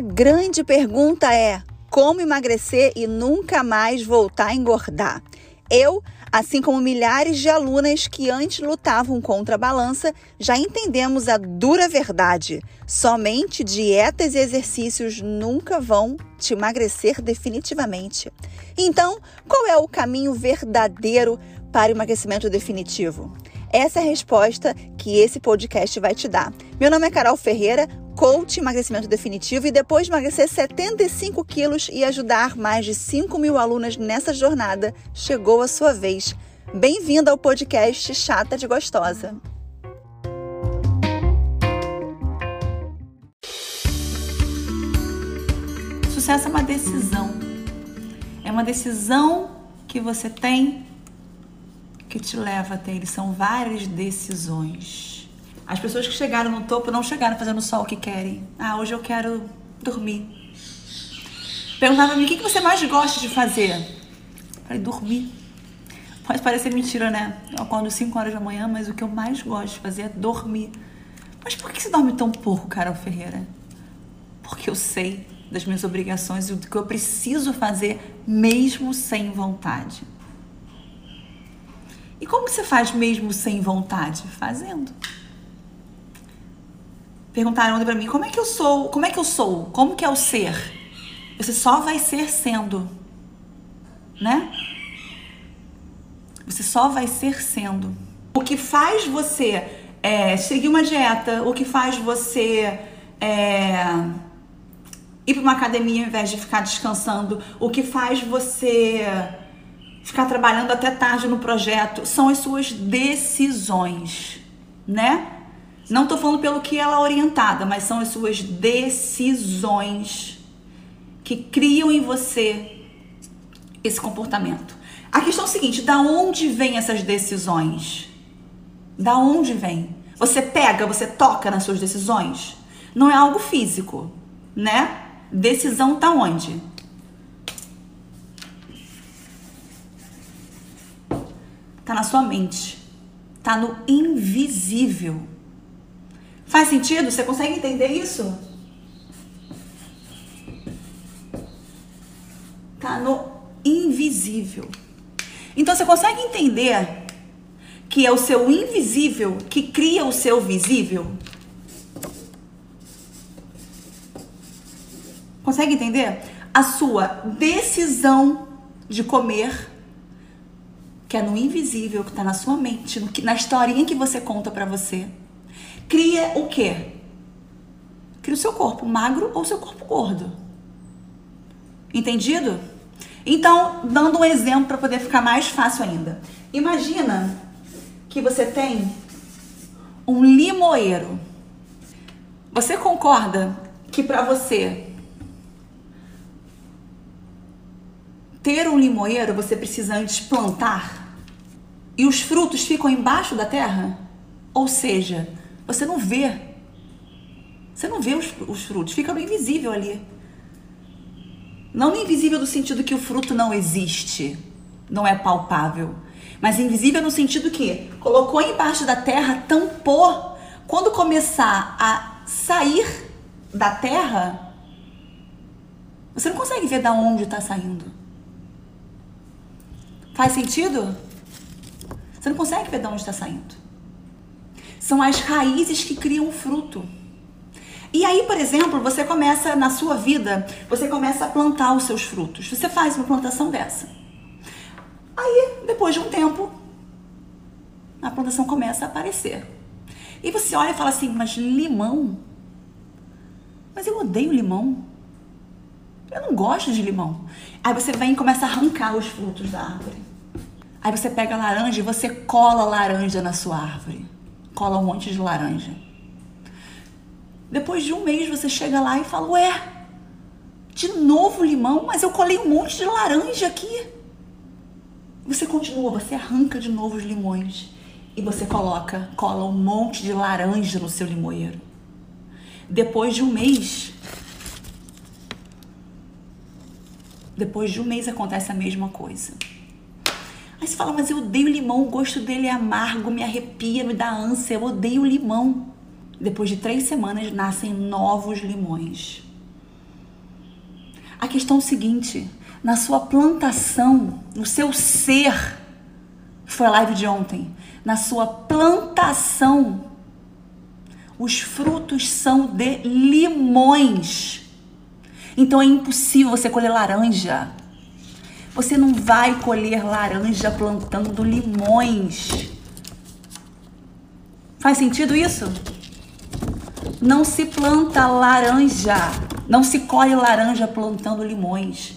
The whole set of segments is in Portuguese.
A grande pergunta é: como emagrecer e nunca mais voltar a engordar? Eu, assim como milhares de alunas que antes lutavam contra a balança, já entendemos a dura verdade. Somente dietas e exercícios nunca vão te emagrecer definitivamente. Então, qual é o caminho verdadeiro para o emagrecimento definitivo? Essa é a resposta que esse podcast vai te dar. Meu nome é Carol Ferreira, coach emagrecimento definitivo e depois de emagrecer 75 quilos e ajudar mais de 5 mil alunas nessa jornada, chegou a sua vez. Bem-vinda ao podcast Chata de Gostosa. Sucesso é uma decisão. É uma decisão que você tem que te leva até ele. São várias decisões. As pessoas que chegaram no topo não chegaram fazendo o que querem. Ah, hoje eu quero dormir. Perguntava me o que você mais gosta de fazer? Eu falei, dormir. Pode parecer mentira, né? Eu acordo 5 horas da manhã, mas o que eu mais gosto de fazer é dormir. Mas por que você dorme tão pouco, Carol Ferreira? Porque eu sei das minhas obrigações e do que eu preciso fazer mesmo sem vontade. E como você faz mesmo sem vontade? Fazendo. Perguntaram para mim, como é que eu sou? Como é que eu sou? Como que é o ser? Você só vai ser sendo, né? Você só vai ser sendo. O que faz você é, seguir uma dieta, o que faz você é, ir para uma academia ao invés de ficar descansando, o que faz você ficar trabalhando até tarde no projeto, são as suas decisões, né? Não tô falando pelo que ela é orientada, mas são as suas decisões que criam em você esse comportamento. A questão é a seguinte: da onde vêm essas decisões? Da onde vem? Você pega, você toca nas suas decisões? Não é algo físico, né? Decisão tá onde? Tá na sua mente. Tá no invisível. Faz sentido? Você consegue entender isso? Tá no invisível. Então você consegue entender que é o seu invisível que cria o seu visível? Consegue entender? A sua decisão de comer que é no invisível, que está na sua mente, na historinha que você conta para você, cria o quê? Cria o seu corpo magro ou seu corpo gordo. Entendido? Então, dando um exemplo para poder ficar mais fácil ainda. Imagina que você tem um limoeiro. Você concorda que para você ter um limoeiro você precisa antes plantar? e os frutos ficam embaixo da terra? Ou seja, você não vê. Você não vê os, os frutos, fica no invisível ali. Não invisível no sentido que o fruto não existe, não é palpável, mas invisível no sentido que colocou embaixo da terra, tampou. Quando começar a sair da terra, você não consegue ver da onde está saindo. Faz sentido? Você não consegue ver de onde está saindo. São as raízes que criam o fruto. E aí, por exemplo, você começa na sua vida, você começa a plantar os seus frutos. Você faz uma plantação dessa. Aí, depois de um tempo, a plantação começa a aparecer. E você olha e fala assim: Mas limão? Mas eu odeio limão. Eu não gosto de limão. Aí você vem e começa a arrancar os frutos da árvore. Aí você pega a laranja e você cola a laranja na sua árvore. Cola um monte de laranja. Depois de um mês você chega lá e fala: Ué, de novo limão? Mas eu colei um monte de laranja aqui. Você continua, você arranca de novo os limões e você coloca, cola um monte de laranja no seu limoeiro. Depois de um mês, depois de um mês acontece a mesma coisa. Aí você fala, mas eu odeio limão, o gosto dele é amargo, me arrepia, me dá ânsia, eu odeio limão. Depois de três semanas nascem novos limões. A questão é o seguinte: na sua plantação, no seu ser, foi a live de ontem, na sua plantação, os frutos são de limões. Então é impossível você colher laranja. Você não vai colher laranja plantando limões. Faz sentido isso? Não se planta laranja, não se colhe laranja plantando limões.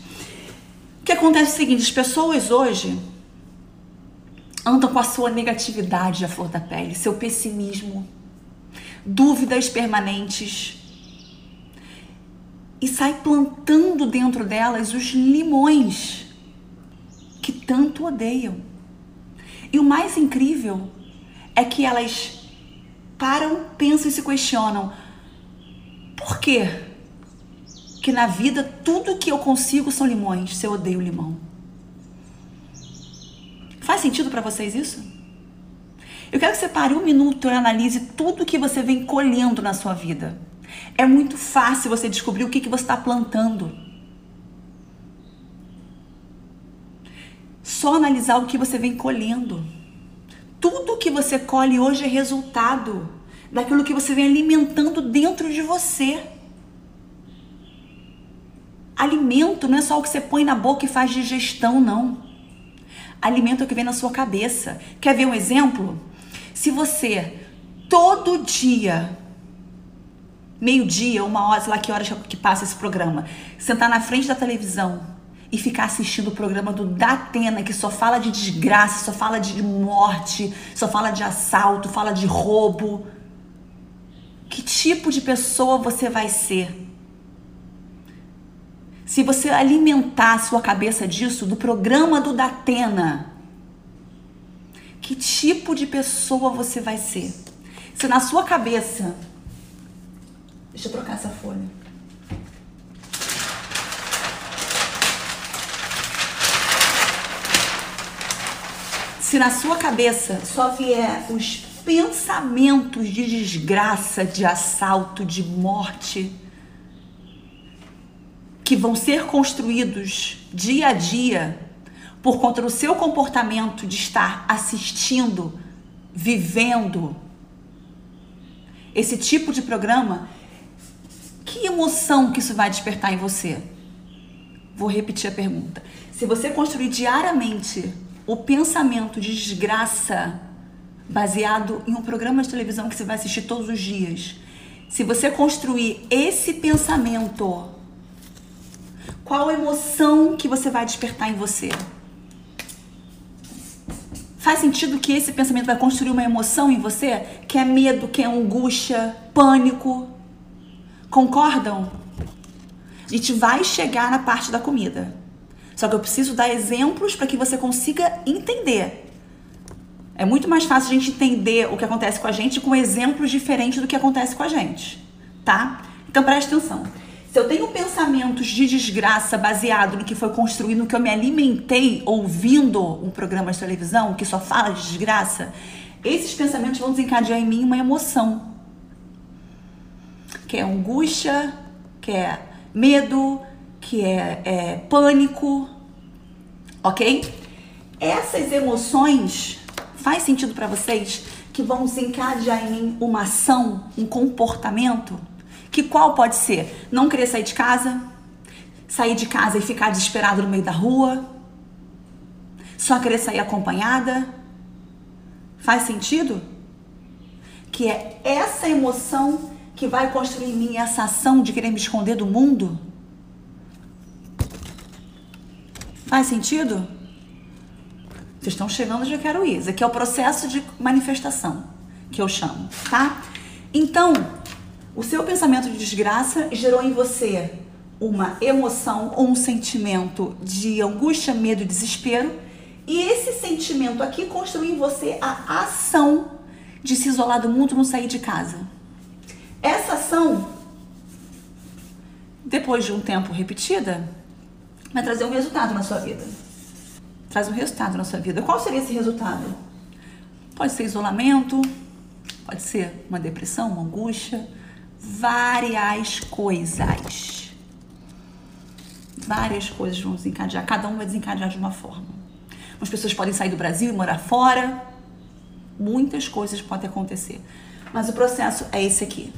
O que acontece é o seguinte: as pessoas hoje andam com a sua negatividade à flor da pele, seu pessimismo, dúvidas permanentes e sai plantando dentro delas os limões tanto odeiam. E o mais incrível é que elas param, pensam e se questionam: por quê? Que na vida tudo que eu consigo são limões, se eu odeio limão. Faz sentido para vocês isso? Eu quero que você pare um minuto e analise tudo que você vem colhendo na sua vida. É muito fácil você descobrir o que, que você está plantando. Só analisar o que você vem colhendo. Tudo que você colhe hoje é resultado daquilo que você vem alimentando dentro de você. Alimento não é só o que você põe na boca e faz digestão, não. Alimento é o que vem na sua cabeça. Quer ver um exemplo? Se você todo dia, meio-dia, uma hora, sei lá que horas que passa esse programa, sentar na frente da televisão e ficar assistindo o programa do Datena, que só fala de desgraça, só fala de morte, só fala de assalto, fala de roubo. Que tipo de pessoa você vai ser? Se você alimentar a sua cabeça disso, do programa do Datena, que tipo de pessoa você vai ser? Se na sua cabeça. Deixa eu trocar essa folha. Se na sua cabeça só vier os pensamentos de desgraça, de assalto, de morte, que vão ser construídos dia a dia por conta do seu comportamento de estar assistindo, vivendo esse tipo de programa, que emoção que isso vai despertar em você? Vou repetir a pergunta. Se você construir diariamente o pensamento de desgraça baseado em um programa de televisão que você vai assistir todos os dias, se você construir esse pensamento, qual emoção que você vai despertar em você? Faz sentido que esse pensamento vai construir uma emoção em você? Que é medo, que é angústia, pânico? Concordam? A gente vai chegar na parte da comida. Só que eu preciso dar exemplos para que você consiga entender. É muito mais fácil a gente entender o que acontece com a gente com exemplos diferentes do que acontece com a gente, tá? Então preste atenção. Se eu tenho pensamentos de desgraça baseado no que foi construído, no que eu me alimentei ouvindo um programa de televisão que só fala de desgraça, esses pensamentos vão desencadear em mim uma emoção. Que é angústia, que é medo, que é, é pânico, ok? Essas emoções faz sentido para vocês que vão desencadear em mim uma ação, um comportamento? Que qual pode ser? Não querer sair de casa, sair de casa e ficar desesperado no meio da rua, só querer sair acompanhada. Faz sentido? Que é essa emoção que vai construir em mim essa ação de querer me esconder do mundo? Faz sentido? Vocês estão chegando, já quero ir. Esse aqui é o processo de manifestação que eu chamo, tá? Então, o seu pensamento de desgraça gerou em você uma emoção ou um sentimento de angústia, medo desespero. E esse sentimento aqui construiu em você a ação de se isolar do mundo, não sair de casa. Essa ação, depois de um tempo repetida, vai trazer um resultado na sua vida. Traz um resultado na sua vida. Qual seria esse resultado? Pode ser isolamento, pode ser uma depressão, uma angústia, várias coisas. Várias coisas vão desencadear, cada um vai desencadear de uma forma. As pessoas podem sair do Brasil e morar fora. Muitas coisas podem acontecer. Mas o processo é esse aqui.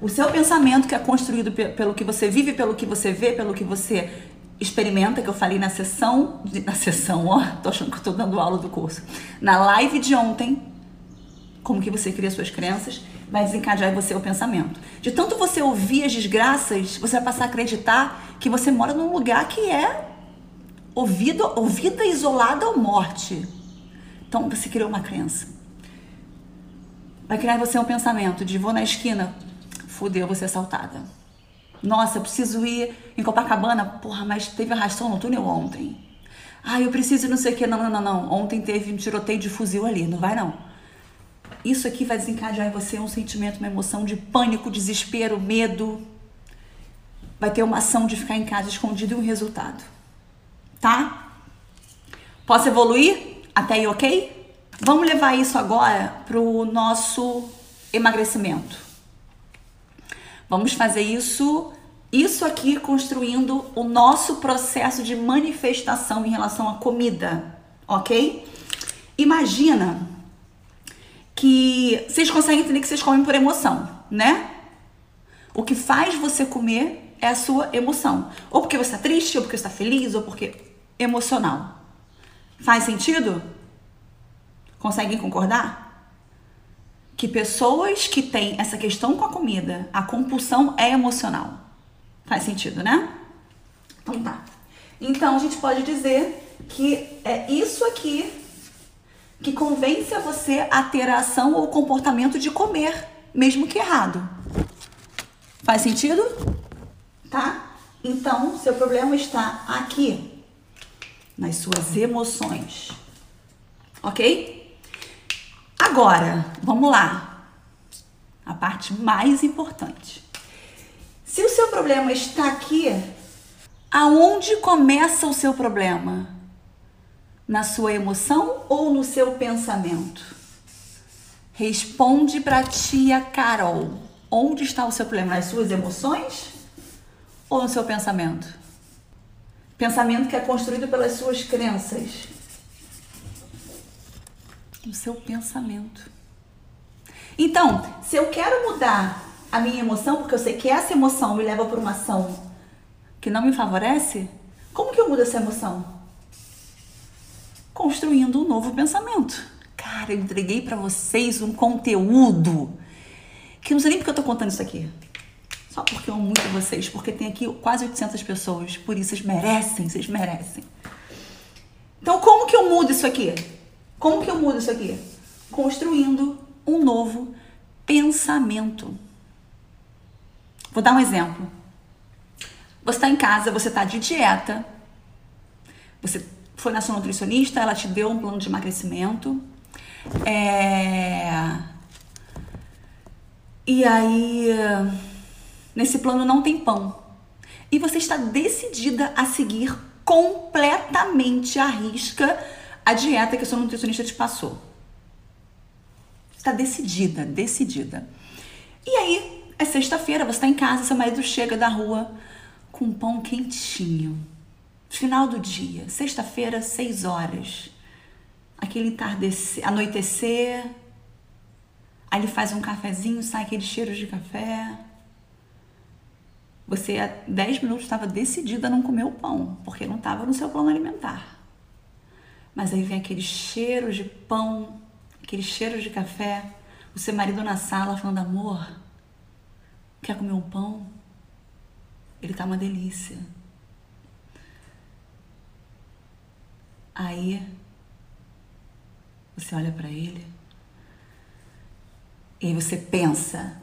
O seu pensamento, que é construído pelo que você vive, pelo que você vê, pelo que você experimenta, que eu falei na sessão, na sessão, ó, tô achando que eu tô dando aula do curso. Na live de ontem, como que você cria suas crenças, vai desencadear em você o pensamento. De tanto você ouvir as desgraças, você vai passar a acreditar que você mora num lugar que é ouvido, ouvida isolada ou morte. Então você criou uma crença. Vai criar em você um pensamento de vou na esquina, fudeu, vou ser assaltada. Nossa, preciso ir em Copacabana, porra, mas teve arrastão no túnel ontem. Ah, eu preciso não sei o que. Não, não, não, não. Ontem teve um tiroteio de fuzil ali, não vai não. Isso aqui vai desencadear em você um sentimento, uma emoção de pânico, desespero, medo. Vai ter uma ação de ficar em casa escondido e um resultado. Tá? Posso evoluir? Até aí, ok? Vamos levar isso agora pro nosso emagrecimento. Vamos fazer isso, isso aqui construindo o nosso processo de manifestação em relação à comida, ok? Imagina que vocês conseguem entender que vocês comem por emoção, né? O que faz você comer é a sua emoção. Ou porque você está triste, ou porque você está feliz, ou porque emocional. Faz sentido? Conseguem concordar? Que pessoas que têm essa questão com a comida, a compulsão é emocional. Faz sentido, né? Então tá. Então a gente pode dizer que é isso aqui que convence a você a ter a ação ou comportamento de comer, mesmo que errado. Faz sentido? Tá? Então, seu problema está aqui, nas suas emoções. Ok? Agora, vamos lá. A parte mais importante. Se o seu problema está aqui, aonde começa o seu problema? Na sua emoção ou no seu pensamento? Responde para tia Carol. Onde está o seu problema? Nas suas emoções ou no seu pensamento? Pensamento que é construído pelas suas crenças. No seu pensamento. Então, se eu quero mudar a minha emoção, porque eu sei que essa emoção me leva para uma ação que não me favorece, como que eu mudo essa emoção? construindo um novo pensamento. Cara, eu entreguei para vocês um conteúdo que não sei nem porque eu tô contando isso aqui. Só porque eu amo muito vocês, porque tem aqui quase 800 pessoas, por isso vocês merecem, vocês merecem. Então, como que eu mudo isso aqui? Como que eu mudo isso aqui? Construindo um novo pensamento. Vou dar um exemplo. Você está em casa, você está de dieta, você foi na sua nutricionista, ela te deu um plano de emagrecimento. É... E aí, nesse plano não tem pão. E você está decidida a seguir completamente à risca a dieta que a sua nutricionista te passou. Está decidida, decidida. E aí, é sexta-feira, você está em casa, seu marido chega da rua com um pão quentinho Final do dia, sexta-feira, seis horas. Aquele entardecer, anoitecer. Aí ele faz um cafezinho, sai aquele cheiro de café. Você há 10 minutos estava decidida a não comer o pão, porque não estava no seu plano alimentar. Mas aí vem aquele cheiro de pão, aquele cheiro de café, o seu marido na sala falando: amor, quer comer um pão? Ele tá uma delícia. Aí você olha para ele e aí você pensa: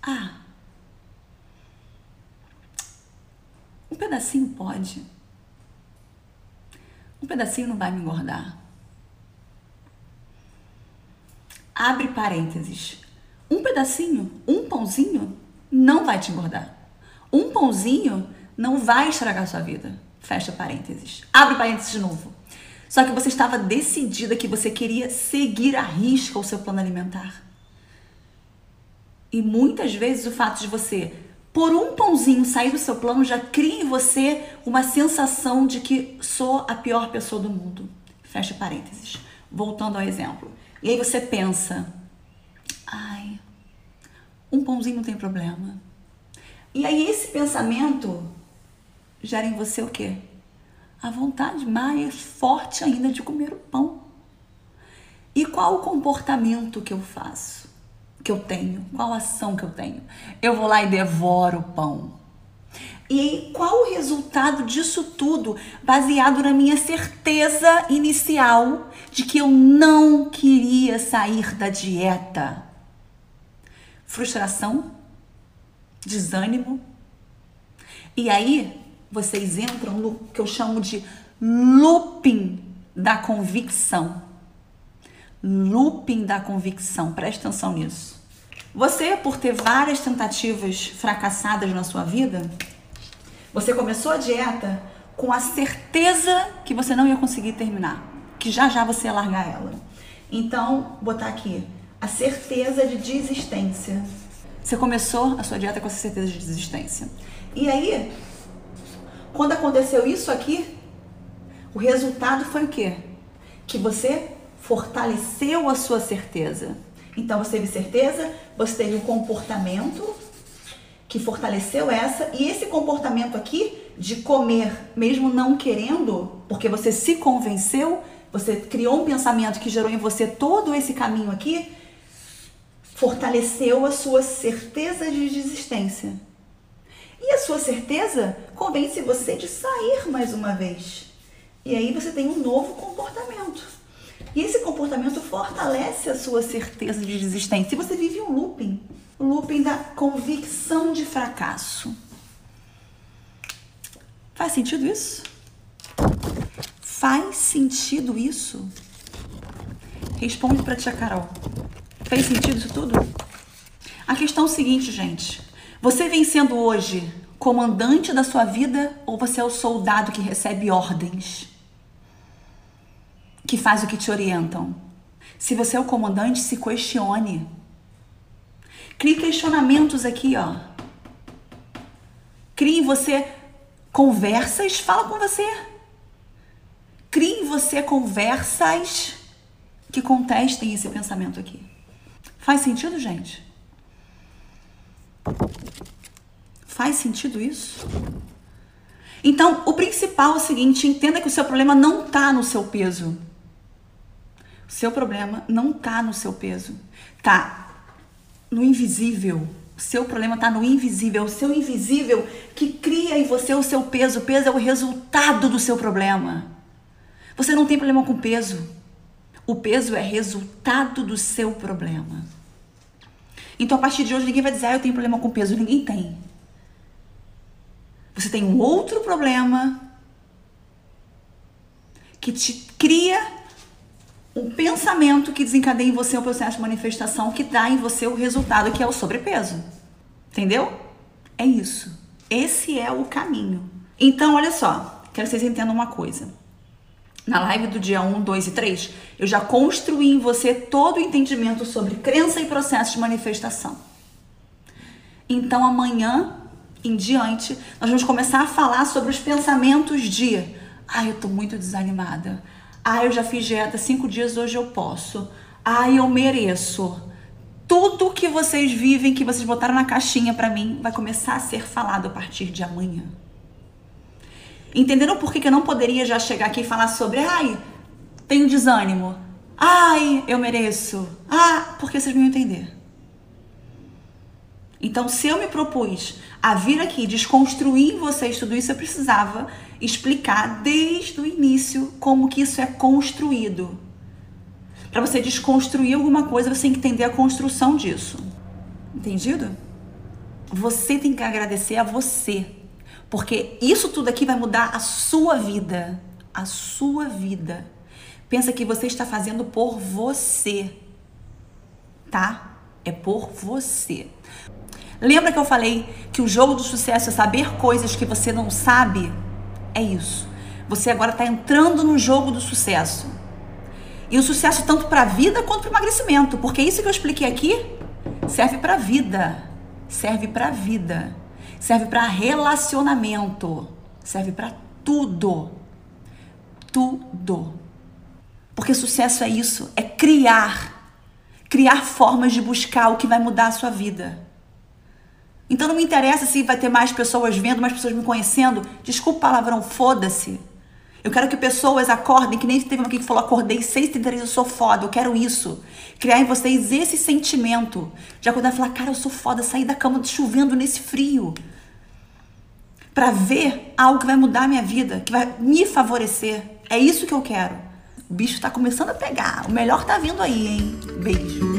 ah, um pedacinho pode, um pedacinho não vai me engordar. Abre parênteses. Um pedacinho, um pãozinho, não vai te engordar. Um pãozinho não vai estragar sua vida. Fecha parênteses. Abre parênteses de novo. Só que você estava decidida que você queria seguir a risca o seu plano alimentar. E muitas vezes o fato de você por um pãozinho sair do seu plano já cria em você uma sensação de que sou a pior pessoa do mundo. Fecha parênteses. Voltando ao exemplo. E aí você pensa, ai, um pãozinho não tem problema. E aí esse pensamento gera em você o quê? A vontade mais forte ainda de comer o pão. E qual o comportamento que eu faço? Que eu tenho? Qual ação que eu tenho? Eu vou lá e devoro o pão. E qual o resultado disso tudo, baseado na minha certeza inicial de que eu não queria sair da dieta? Frustração, desânimo. E aí vocês entram no que eu chamo de looping da convicção. Looping da convicção, preste atenção nisso. Você, por ter várias tentativas fracassadas na sua vida, você começou a dieta com a certeza que você não ia conseguir terminar, que já já você ia largar ela. Então, botar aqui a certeza de desistência. Você começou a sua dieta com essa certeza de desistência. E aí, quando aconteceu isso aqui, o resultado foi o quê? Que você fortaleceu a sua certeza. Então você teve certeza, você teve um comportamento que fortaleceu essa, e esse comportamento aqui de comer, mesmo não querendo, porque você se convenceu, você criou um pensamento que gerou em você todo esse caminho aqui, fortaleceu a sua certeza de desistência. E a sua certeza convence você de sair mais uma vez. E aí você tem um novo comportamento. E esse comportamento fortalece a sua certeza de desistência. E você vive um looping o looping da convicção de fracasso. Faz sentido isso? Faz sentido isso? Responde para tia Carol. Fez sentido isso tudo? A questão é o seguinte, gente. Você vem sendo hoje comandante da sua vida ou você é o soldado que recebe ordens? Que faz o que te orientam? Se você é o comandante, se questione. Crie questionamentos aqui, ó. Crie em você conversas, fala com você. Crie em você conversas que contestem esse pensamento aqui. Faz sentido, gente? Faz sentido isso? Então, o principal é o seguinte: entenda que o seu problema não está no seu peso. Seu problema não está no seu peso. Tá no invisível. Seu problema está no invisível. O seu invisível que cria em você o seu peso. O peso é o resultado do seu problema. Você não tem problema com peso. O peso é resultado do seu problema. Então, a partir de hoje, ninguém vai dizer, ah, eu tenho problema com peso. Ninguém tem. Você tem um outro problema que te cria um pensamento que desencadeia em você o processo de manifestação que dá em você o resultado que é o sobrepeso. Entendeu? É isso. Esse é o caminho. Então, olha só, quero que vocês entendam uma coisa. Na live do dia 1, 2 e 3, eu já construí em você todo o entendimento sobre crença e processo de manifestação. Então, amanhã em diante, nós vamos começar a falar sobre os pensamentos de ai, eu tô muito desanimada. Ah, eu já fiz dieta cinco dias, hoje eu posso. Ah, eu mereço. Tudo que vocês vivem, que vocês botaram na caixinha para mim, vai começar a ser falado a partir de amanhã. Entenderam por que, que eu não poderia já chegar aqui e falar sobre, ai, tenho desânimo. Ai, eu mereço. Ah, porque vocês iam entender. Então, se eu me propus a vir aqui desconstruir em vocês tudo isso, eu precisava explicar desde o início como que isso é construído. Para você desconstruir alguma coisa, você tem que entender a construção disso. Entendido? Você tem que agradecer a você, porque isso tudo aqui vai mudar a sua vida, a sua vida. Pensa que você está fazendo por você, tá? É por você. Lembra que eu falei que o jogo do sucesso é saber coisas que você não sabe? É isso. Você agora está entrando no jogo do sucesso. E o sucesso tanto para a vida quanto para o emagrecimento, porque isso que eu expliquei aqui serve para a vida. Serve para a vida. serve para relacionamento, serve para tudo. Tudo. Porque sucesso é isso, é criar. Criar formas de buscar o que vai mudar a sua vida. Então não me interessa se vai ter mais pessoas vendo, mais pessoas me conhecendo. Desculpa o palavrão, foda-se. Eu quero que pessoas acordem, que nem teve uma que falou, acordei 6h33, eu sou foda, eu quero isso. Criar em vocês esse sentimento de acordar e falar, cara, eu sou foda, sair da cama chovendo nesse frio. Para ver algo que vai mudar a minha vida, que vai me favorecer. É isso que eu quero. O bicho tá começando a pegar. O melhor tá vindo aí, hein? Beijo.